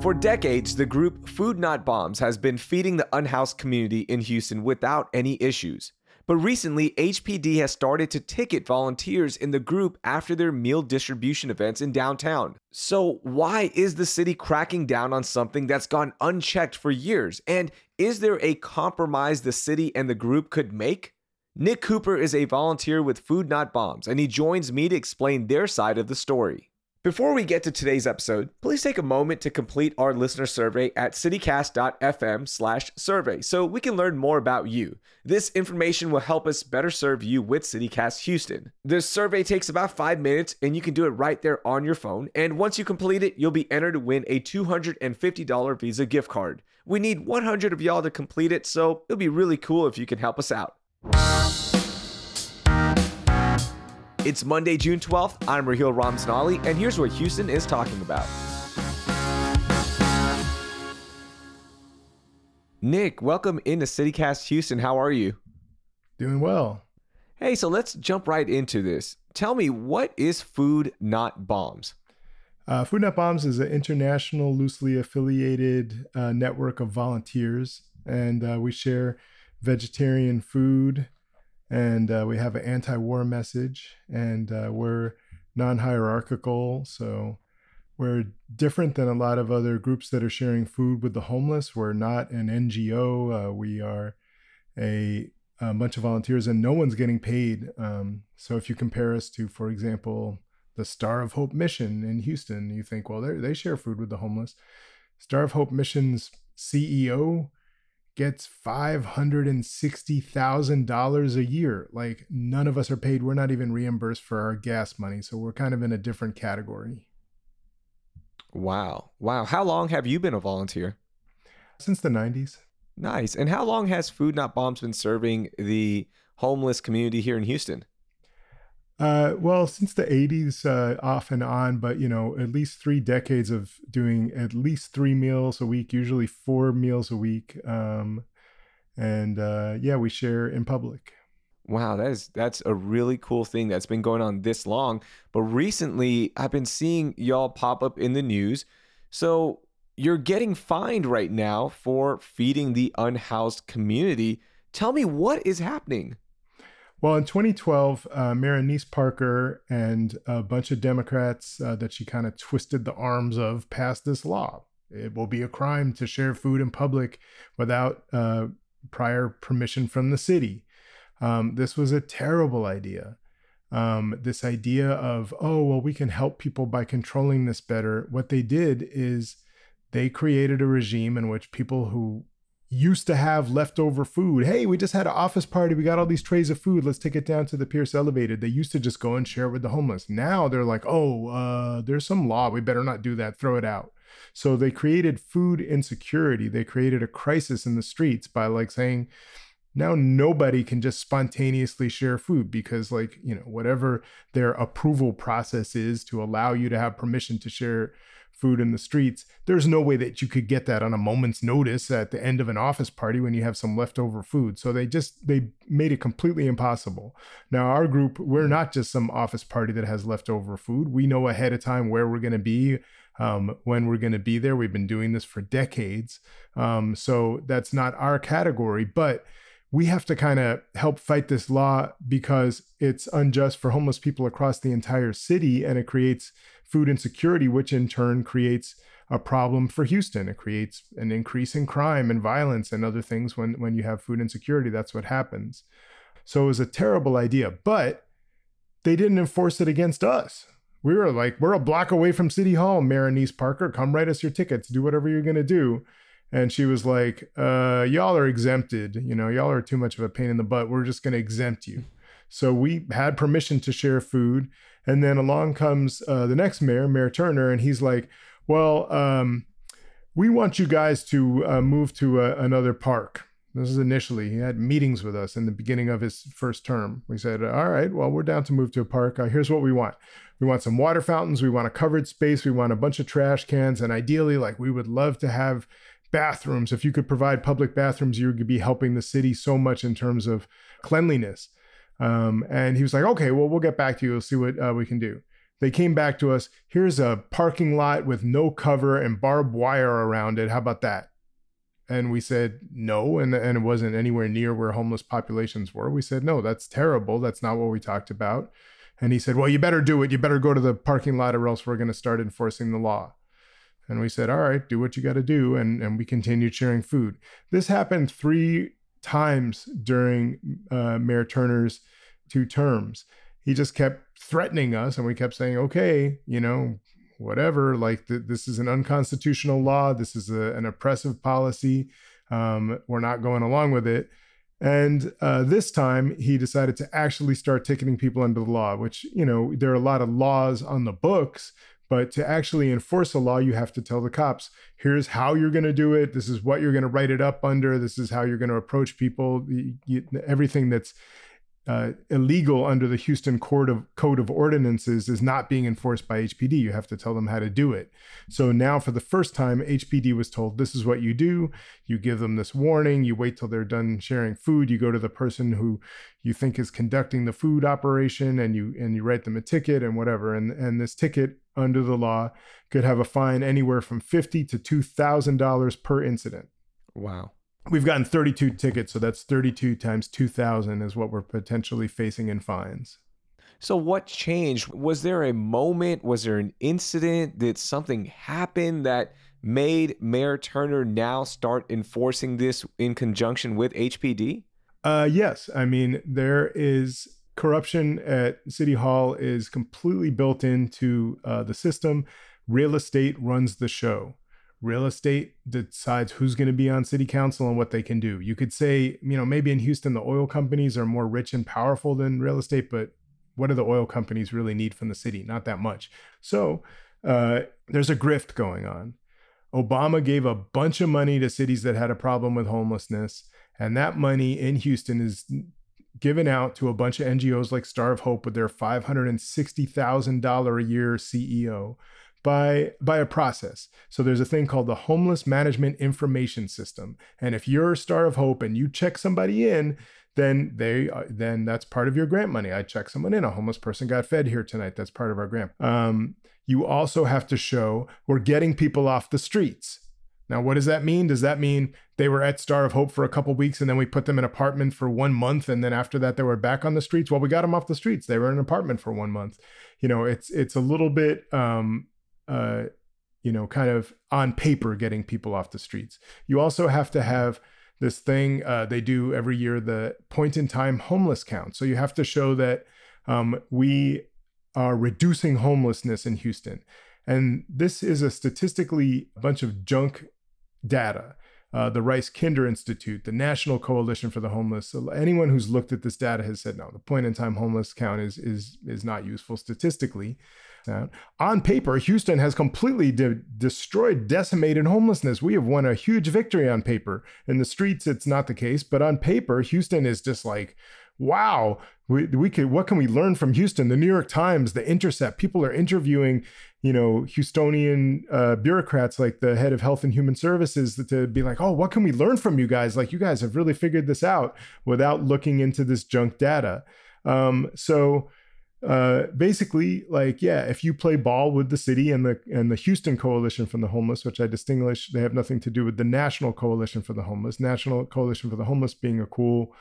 For decades, the group Food Not Bombs has been feeding the unhoused community in Houston without any issues. But recently, HPD has started to ticket volunteers in the group after their meal distribution events in downtown. So, why is the city cracking down on something that's gone unchecked for years? And is there a compromise the city and the group could make? Nick Cooper is a volunteer with Food Not Bombs, and he joins me to explain their side of the story. Before we get to today's episode, please take a moment to complete our listener survey at citycast.fm slash survey so we can learn more about you. This information will help us better serve you with CityCast Houston. This survey takes about five minutes and you can do it right there on your phone. And once you complete it, you'll be entered to win a $250 Visa gift card. We need 100 of y'all to complete it, so it'll be really cool if you can help us out. It's Monday, June 12th. I'm Raheel Ramzanali, and here's what Houston is talking about. Nick, welcome into CityCast Houston. How are you? Doing well. Hey, so let's jump right into this. Tell me, what is Food Not Bombs? Uh, Food Not Bombs is an international, loosely affiliated uh, network of volunteers, and uh, we share vegetarian food, and uh, we have an anti-war message, and uh, we're non-hierarchical, so we're different than a lot of other groups that are sharing food with the homeless. We're not an NGO. Uh, we are a, a, bunch of volunteers, and no one's getting paid. Um, so if you compare us to, for example, the Star of Hope mission in Houston, you think, well, they share food with the homeless. Star of Hope mission's CEO gets $560,000 a year. Like none of us are paid. We're not even reimbursed for our gas money. So we're kind of in a different category. Wow. Wow. How long have you been a volunteer? Since the 90s. Nice. And how long has Food Not Bombs been serving the homeless community here in Houston? Uh, well, since the 80s, uh, off and on, but you know, at least three decades of doing at least three meals a week, usually four meals a week. Um, and uh, yeah, we share in public. Wow, that is that's a really cool thing that's been going on this long. But recently, I've been seeing y'all pop up in the news. So you're getting fined right now for feeding the unhoused community. Tell me what is happening. Well, in 2012, uh, Parker and a bunch of Democrats uh, that she kind of twisted the arms of passed this law. It will be a crime to share food in public without uh, prior permission from the city. Um, this was a terrible idea. Um, this idea of, oh, well, we can help people by controlling this better. What they did is they created a regime in which people who used to have leftover food. Hey, we just had an office party. We got all these trays of food. Let's take it down to the Pierce Elevated. They used to just go and share it with the homeless. Now they're like, oh, uh, there's some law. We better not do that. Throw it out. So they created food insecurity. They created a crisis in the streets by like saying, now nobody can just spontaneously share food because like you know whatever their approval process is to allow you to have permission to share food in the streets. There's no way that you could get that on a moment's notice at the end of an office party when you have some leftover food. So they just they made it completely impossible. Now our group, we're not just some office party that has leftover food. We know ahead of time where we're going to be, um, when we're going to be there. We've been doing this for decades, um, so that's not our category, but we have to kind of help fight this law because it's unjust for homeless people across the entire city and it creates food insecurity, which in turn creates a problem for Houston. It creates an increase in crime and violence and other things when, when you have food insecurity. That's what happens. So it was a terrible idea, but they didn't enforce it against us. We were like, we're a block away from City Hall, Mayor Annise Parker. Come write us your tickets, do whatever you're going to do. And she was like, uh, y'all are exempted. You know, y'all are too much of a pain in the butt. We're just going to exempt you. So we had permission to share food. And then along comes uh, the next mayor, Mayor Turner, and he's like, well, um, we want you guys to uh, move to a, another park. This is initially, he had meetings with us in the beginning of his first term. We said, all right, well, we're down to move to a park. Uh, here's what we want. We want some water fountains. We want a covered space. We want a bunch of trash cans. And ideally, like, we would love to have bathrooms. If you could provide public bathrooms, you would be helping the city so much in terms of cleanliness. Um, and he was like, okay, well, we'll get back to you. We'll see what uh, we can do. They came back to us. Here's a parking lot with no cover and barbed wire around it. How about that? And we said no, and, and it wasn't anywhere near where homeless populations were. We said, no, that's terrible. That's not what we talked about. And he said, well, you better do it. You better go to the parking lot or else we're going to start enforcing the law. And we said, all right, do what you got to do. And, and we continued sharing food. This happened three times during uh, Mayor Turner's two terms. He just kept threatening us, and we kept saying, okay, you know, whatever, like th- this is an unconstitutional law, this is a, an oppressive policy. Um, we're not going along with it. And uh, this time he decided to actually start ticketing people under the law, which, you know, there are a lot of laws on the books, but to actually enforce a law, you have to tell the cops, here's how you're going to do it. This is what you're going to write it up under. This is how you're going to approach people. You, you, everything that's uh, illegal under the Houston Code of Code of Ordinances is not being enforced by HPD. You have to tell them how to do it. So now, for the first time, HPD was told this is what you do. You give them this warning. You wait till they're done sharing food. You go to the person who you think is conducting the food operation, and you and you write them a ticket and whatever. And and this ticket under the law could have a fine anywhere from fifty to two thousand dollars per incident. Wow. We've gotten 32 tickets, so that's 32 times 2,000 is what we're potentially facing in fines. So, what changed? Was there a moment? Was there an incident? Did something happen that made Mayor Turner now start enforcing this in conjunction with HPD? Uh, yes. I mean, there is corruption at City Hall is completely built into uh, the system. Real estate runs the show real estate decides who's going to be on city council and what they can do. You could say, you know, maybe in Houston, the oil companies are more rich and powerful than real estate, but what do the oil companies really need from the city? Not that much. So uh, there's a grift going on. Obama gave a bunch of money to cities that had a problem with homelessness, and that money in Houston is given out to a bunch of NGOs like Star of Hope with their $560,000 a year CEO by by a process. So there's a thing called the homeless management information system. And if you're a Star of Hope and you check somebody in, then they uh, then that's part of your grant money. I check someone in. A homeless person got fed here tonight. That's part of our grant. Um, you also have to show we're getting people off the streets. Now, what does that mean? Does that mean they were at Star of Hope for a couple weeks and then we put them in an apartment for one month and then after that they were back on the streets? Well, we got them off the streets. They were in an apartment for one month. You know, it's it's a little bit um, uh, you know, kind of on paper getting people off the streets. You also have to have this thing uh, they do every year, the point in time homeless count. So you have to show that um, we are reducing homelessness in Houston. And this is a statistically bunch of junk data. Uh, the Rice Kinder Institute, the National Coalition for the Homeless. Anyone who's looked at this data has said no. The point in time homeless count is is is not useful statistically. On paper, Houston has completely de- destroyed, decimated homelessness. We have won a huge victory on paper. In the streets, it's not the case, but on paper, Houston is just like, wow, we, we could, what can we learn from Houston? The New York Times, The Intercept, people are interviewing, you know, Houstonian uh, bureaucrats like the head of Health and Human Services to be like, oh, what can we learn from you guys? Like, you guys have really figured this out without looking into this junk data. Um, so, uh, basically like yeah if you play ball with the city and the and the houston coalition for the homeless which i distinguish they have nothing to do with the national coalition for the homeless. National coalition for the homeless being a cool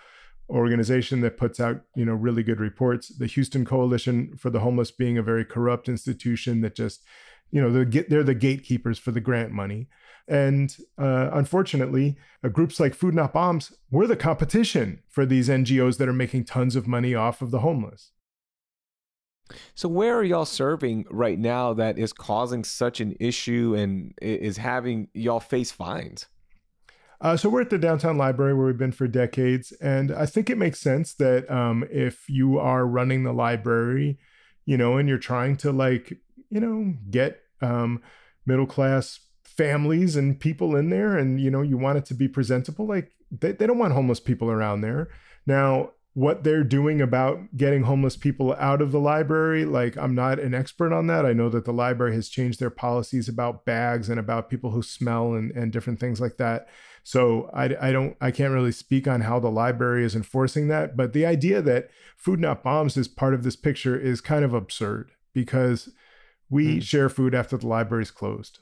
organization that puts out you know really good reports. The houston coalition for the homeless being a very corrupt institution that just you know they're, they're the gatekeepers for the grant money. And uh, unfortunately uh, groups like food not bombs we're the competition for these ngos that are making tons of money off of the homeless so where are y'all serving right now that is causing such an issue and is having y'all face fines? Uh, so we're at the downtown library where we've been for decades, and I think it makes sense that um, if you are running the library, you know, and you're trying to like, you know, get um, middle class families and people in there and you know you want it to be presentable like they, they don't want homeless people around there now what they're doing about getting homeless people out of the library. Like i'm not an expert on that. I know that the library has changed their policies about bags and about people who smell and, and different things like that. So I, I don't i can't really speak on how the library is enforcing that but the idea that food not bombs is part of this picture is kind of absurd because we mm. share food after the library is closed.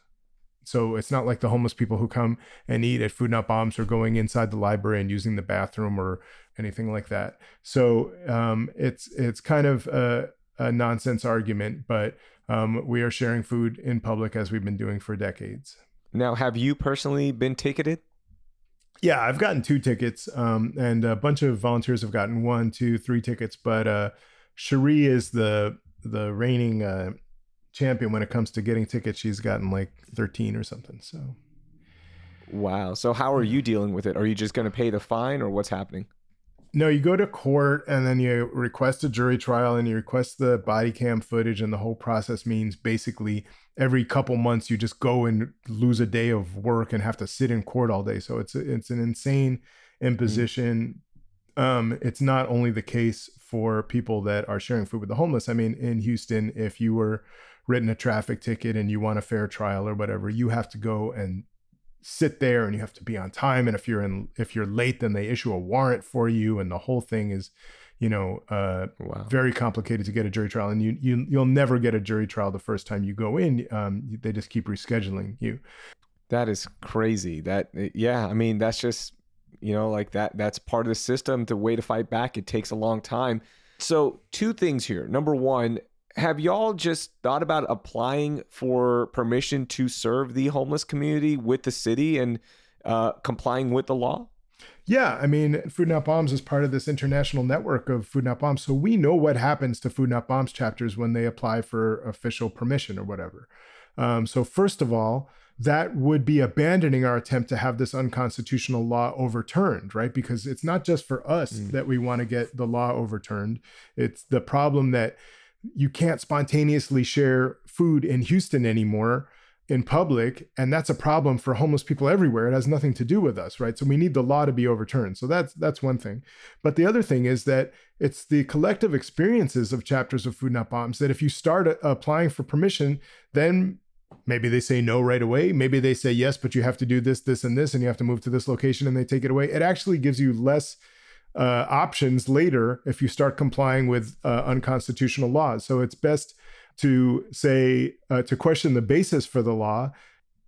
So it's not like the homeless people who come and eat at Food Not Bombs are going inside the library and using the bathroom or anything like that. So um, it's it's kind of a, a nonsense argument, but um, we are sharing food in public as we've been doing for decades. Now, have you personally been ticketed? Yeah, I've gotten two tickets, um, and a bunch of volunteers have gotten one, two, three tickets. But uh, Cherie is the the reigning uh, champion when it comes to getting tickets. She's gotten like 13 or something. So, wow. So, how are you dealing with it? Are you just going to pay the fine or what's happening? No, you go to court and then you request a jury trial and you request the body cam footage. And the whole process means basically every couple months you just go and lose a day of work and have to sit in court all day. So, it's, it's an insane imposition. Mm. Um, it's not only the case for people that are sharing food with the homeless. I mean, in Houston, if you were written a traffic ticket and you want a fair trial or whatever, you have to go and sit there and you have to be on time. And if you're in if you're late, then they issue a warrant for you, and the whole thing is, you know, uh, wow. very complicated to get a jury trial. And you you you'll never get a jury trial the first time you go in. Um, they just keep rescheduling you. That is crazy. That yeah, I mean that's just you know like that that's part of the system. The way to fight back. It takes a long time. So two things here. Number one, have y'all just thought about applying for permission to serve the homeless community with the city and uh, complying with the law? Yeah, I mean, Food Not Bombs is part of this international network of Food Not Bombs, so we know what happens to Food Not Bombs chapters when they apply for official permission or whatever. Um, so first of all, that would be abandoning our attempt to have this unconstitutional law overturned, right? Because it's not just for us mm. that we want to get the law overturned. It's the problem that you can't spontaneously share food in Houston anymore in public and that's a problem for homeless people everywhere. It has nothing to do with us right? So we need the law to be overturned. So that's that's one thing. But the other thing is that it's the collective experiences of chapters of food not bombs that if you start a- applying for permission then maybe they say no right away. Maybe they say yes but you have to do this this and this and you have to move to this location and they take it away. It actually gives you less uh, options later if you start complying with uh, unconstitutional laws. So it's best to say, uh, to question the basis for the law.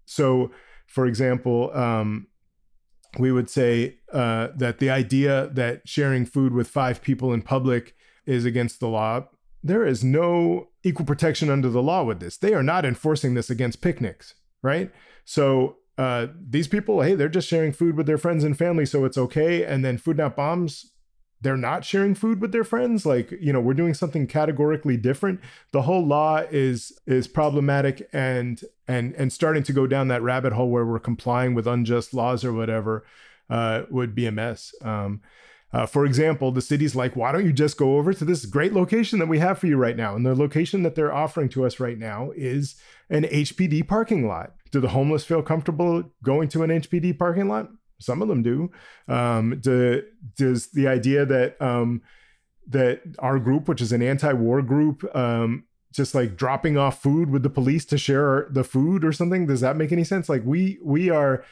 So, for example, um, we would say uh, that the idea that sharing food with five people in public is against the law. There is no equal protection under the law with this. They are not enforcing this against picnics, right? So uh, these people, hey, they're just sharing food with their friends and family, so it's okay. And then Food Not Bombs, they're not sharing food with their friends. Like, you know, we're doing something categorically different. The whole law is is problematic and and and starting to go down that rabbit hole where we're complying with unjust laws or whatever uh, would be a mess. Um, uh, for example, the city's like, why don't you just go over to this great location that we have for you right now? And the location that they're offering to us right now is an HPD parking lot. Do the homeless feel comfortable going to an HPD parking lot? Some of them do. Um, do does the idea that um, that our group, which is an anti-war group, um, just like dropping off food with the police to share the food or something, does that make any sense? Like we we are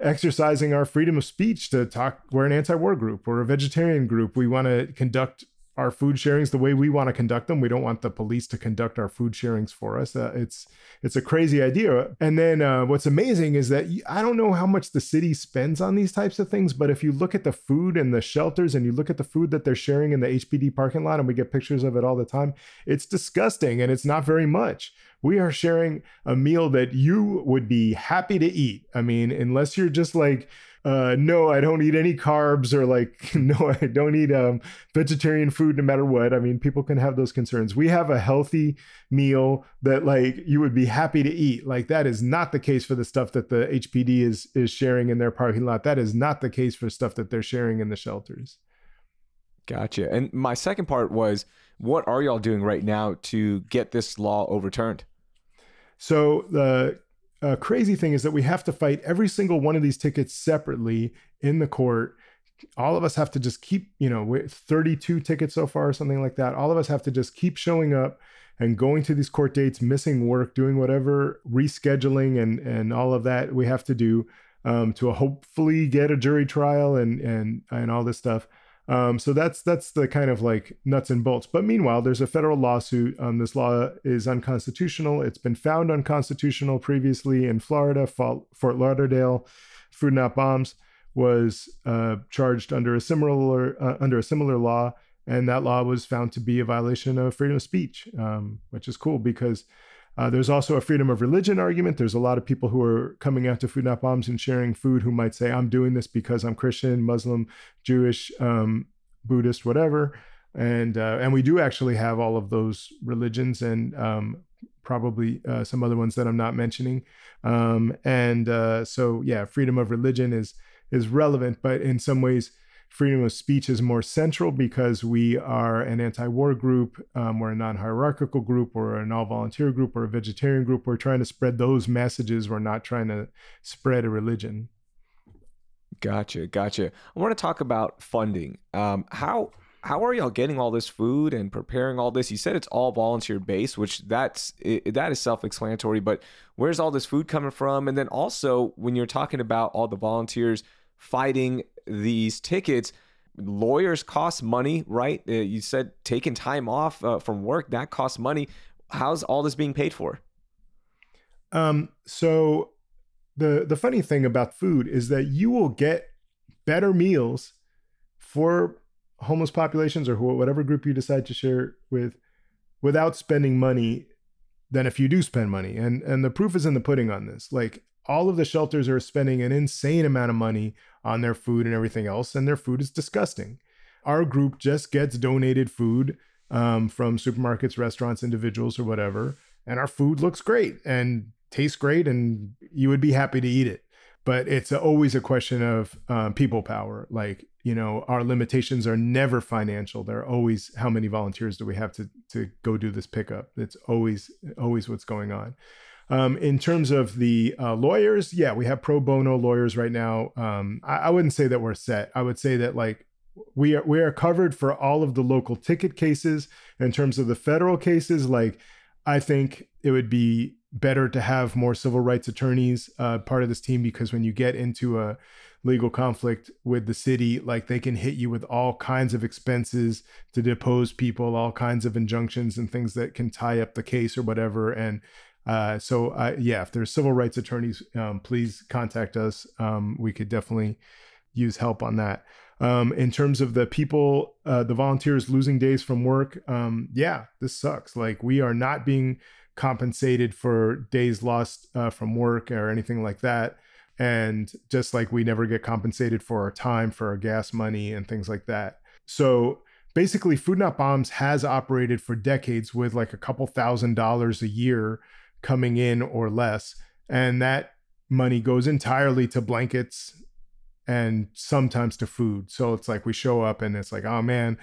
exercising our freedom of speech to talk. We're an anti-war group. We're a vegetarian group. We want to conduct our food sharings the way we want to conduct them. We don't want the police to conduct our food sharings for us. Uh, it's it's a crazy idea. And then uh, what's amazing is that I don't know how much the city spends on these types of things, but if you look at the food and the shelters and you look at the food that they're sharing in the HPD parking lot, and we get pictures of it all the time, it's disgusting and it's not very much. We are sharing a meal that you would be happy to eat. I mean, unless you're just like uh, no, I don't eat any carbs or like, no, I don't eat um, vegetarian food no matter what. I mean, people can have those concerns. We have a healthy meal that like you would be happy to eat. Like that is not the case for the stuff that the HPD is is sharing in their parking lot. That is not the case for stuff that they're sharing in the shelters. Gotcha. And my second part was what are y'all doing right now to get this law overturned? So the uh, crazy thing is that we have to fight every single one of these tickets separately in the court. All of us have to just keep, you know, 32 tickets so far or something like that. All of us have to just keep showing up and going to these court dates, missing work, doing whatever rescheduling and and all of that we have to do um, to hopefully get a jury trial and and and all this stuff. Um, so that's that's the kind of like nuts and bolts. But meanwhile, there's a federal lawsuit. Um, this law is unconstitutional. It's been found unconstitutional previously in Florida. Fort Lauderdale, Food Not Bombs was uh, charged under a similar uh, under a similar law, and that law was found to be a violation of freedom of speech, um, which is cool because uh, there's also a freedom of religion argument. There's a lot of people who are coming out to Food Not Bombs and sharing food who might say, I'm doing this because I'm Christian, Muslim, Jewish, um, Buddhist, whatever. And uh, and we do actually have all of those religions and um, probably uh, some other ones that I'm not mentioning. Um, and uh, so yeah, freedom of religion is is relevant, but in some ways freedom of speech is more central because we are an anti-war group um, we're a non-hierarchical group we're a all-volunteer group or a vegetarian group we're trying to spread those messages we're not trying to spread a religion. Gotcha gotcha. I want to talk about funding. Um, how how are y'all getting all this food and preparing all this? You said it's all volunteer based which that's it, that is self-explanatory but where's all this food coming from? And then also when you're talking about all the volunteers fighting these tickets lawyers cost money right? Uh, you said taking time off uh, from work that costs money. How's all this being paid for? Um so the the funny thing about food is that you will get better meals for homeless populations or whatever group you decide to share with without spending money than if you do spend money. And and the proof is in the pudding on this. Like all of the shelters are spending an insane amount of money on their food and everything else, and their food is disgusting. Our group just gets donated food um, from supermarkets, restaurants, individuals, or whatever, and our food looks great and tastes great, and you would be happy to eat it. But it's always a question of uh, people power. Like you know, our limitations are never financial. They're always how many volunteers do we have to to go do this pickup. It's always always what's going on. Um, in terms of the uh, lawyers, yeah, we have pro bono lawyers right now. Um, I, I, wouldn't say that we're set. I would say that like we are we are covered for all of the local ticket cases. In terms of the federal cases, like I think it would be better to have more civil rights attorneys uh, part of this team because when you get into a legal conflict with the city, like they can hit you with all kinds of expenses to depose people, all kinds of injunctions and things that can tie up the case or whatever. And uh, so uh, yeah, if there's civil rights attorneys, um, please contact us. Um, we could definitely use help on that. Um, in terms of the people, uh, the volunteers losing days from work, um, yeah, this sucks. Like we are not being compensated for days lost uh, from work or anything like that. And just like we never get compensated for our time, for our gas money, and things like that. So basically, Food Not Bombs has operated for decades with like a couple thousand dollars a year coming in or less. And that money goes entirely to blankets and sometimes to food. So it's like we show up and it's like, oh man,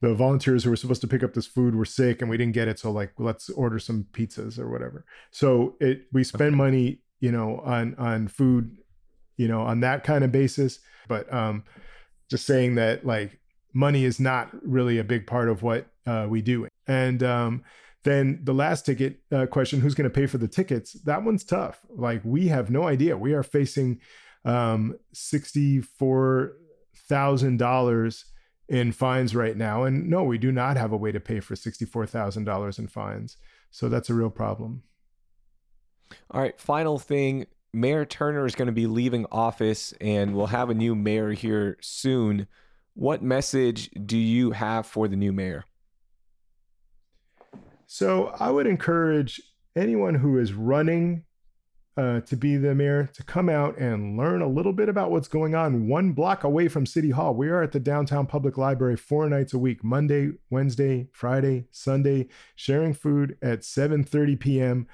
the volunteers who were supposed to pick up this food were sick and we didn't get it. So like let's order some pizzas or whatever. So it we spend money, you know, on on food, you know, on that kind of basis. But um just saying that like money is not really a big part of what uh, we do. And um then the last ticket uh, question, who's going to pay for the tickets? That one's tough. Like we have no idea. We are facing um, sixty-four thousand dollars in fines right now, and no, we do not have a way to pay for sixty-four thousand dollars in fines. So that's a real problem. All right, final thing. Mayor Turner is going to be leaving office, and we'll have a new mayor here soon. What message do you have for the new mayor? So I would encourage anyone who is running uh, to be the mayor to come out and learn a little bit about what's going on one block away from City Hall. We are at the downtown public library four nights a week, Monday, Wednesday, Friday, Sunday, sharing food at 7:30 p.m.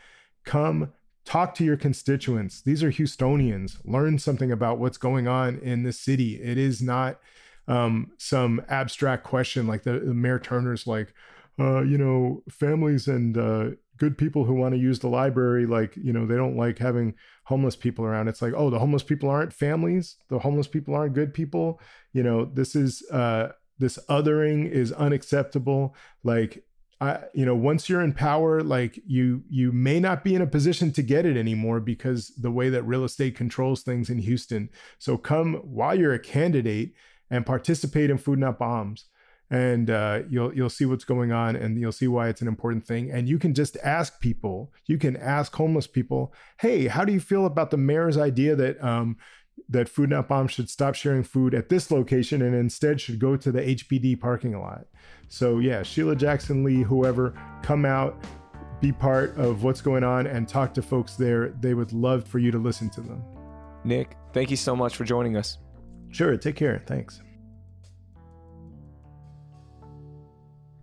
Come talk to your constituents. These are Houstonians. Learn something about what's going on in the city. It is not um, some abstract question like the, the Mayor Turner's like, uh, you know, families and uh, good people who want to use the library, like, you know, they don't like having homeless people around. It's like, oh, the homeless people aren't families. The homeless people aren't good people. You know, this is uh, this othering is unacceptable. Like, I, you know, once you're in power, like you, you may not be in a position to get it anymore because the way that real estate controls things in Houston. So come while you're a candidate and participate in Food Not Bombs and uh, you'll you'll see what's going on and you'll see why it's an important thing. And you can just ask people you can ask homeless people hey how do you feel about the mayor's idea that um, that food not bombs should stop sharing food at this location and instead should go to the hpd parking lot? So yeah sheila jackson lee whoever come out be part of what's going on and talk to folks there. They would love for you to listen to them. Nick thank you so much for joining us. Sure take care. Thanks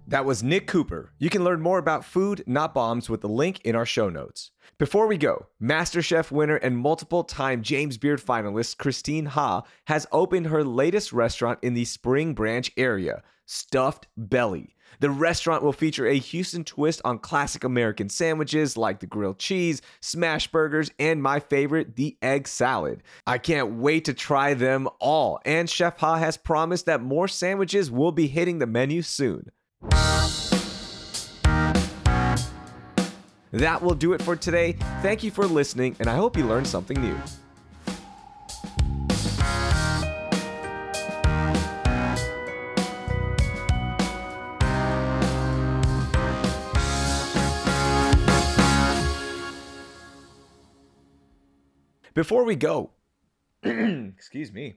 That was Nick Cooper. You can learn more about food, not bombs, with the link in our show notes. Before we go, MasterChef winner and multiple time James Beard finalist Christine Ha has opened her latest restaurant in the Spring Branch area, Stuffed Belly. The restaurant will feature a Houston twist on classic American sandwiches like the grilled cheese, smash burgers, and my favorite, the egg salad. I can't wait to try them all, and Chef Ha has promised that more sandwiches will be hitting the menu soon. That will do it for today. Thank you for listening, and I hope you learned something new. Before we go, excuse me.